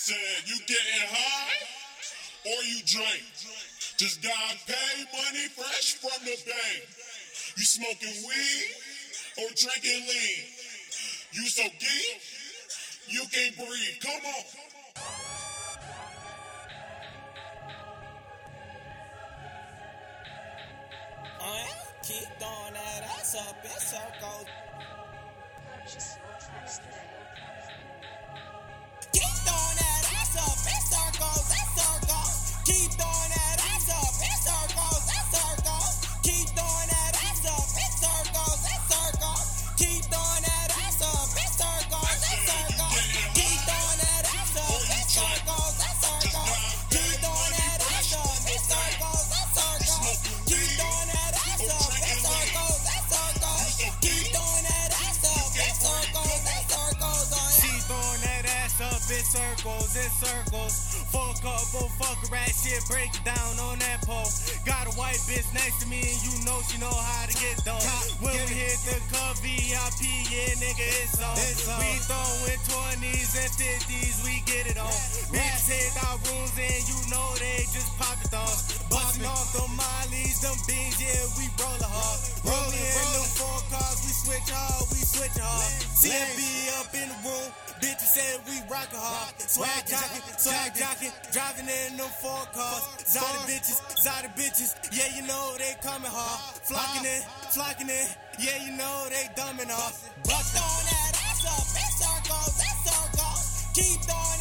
Said you getting high or you drink. Just got paid money fresh from the bank. You smoking weed or drinking lean. You so geek, you can't breathe. Come on. Uh, keep throwing that ass up in circles. Circles, in circles. Keep throwing up in circles, in circles. A couple fuck rat shit, break down on that pole. Got a white bitch next to me, and you know she know how to get done. When we hit the club VIP, yeah, nigga, it's on. We throwing 20s and 50s, we get it on. Bitches hit our we hard. CMB up in the room, bitches said we rockin' hard. Swag jockin', swag jockin', driving in them four cars. Zada bitches, Zada bitches, yeah, you know they coming hard. Flocking in, flocking in, yeah, you know they dumbing off. Keep throwing that ass up in circles, in circles. Keep throwing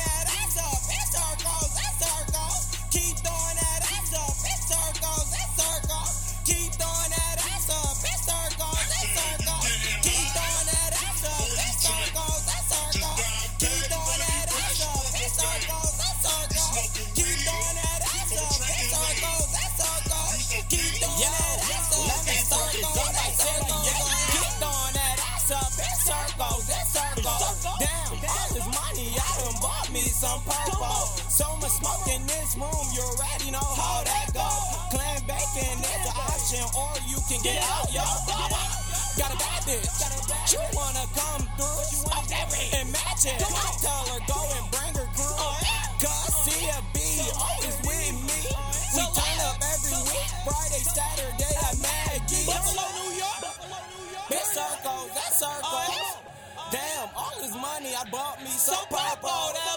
some. So much smoke in this room, you already know how that go. Clan bacon is an option, or you can get out, yo. Got a bad bitch, you wanna come through and match it. Tell her go and bring her crew. Cause CFB always with me. We turn up every week, Friday, Saturday at Maggie. Buffalo, New York. Big circles, that circles. Damn, all this money I bought me some purple. That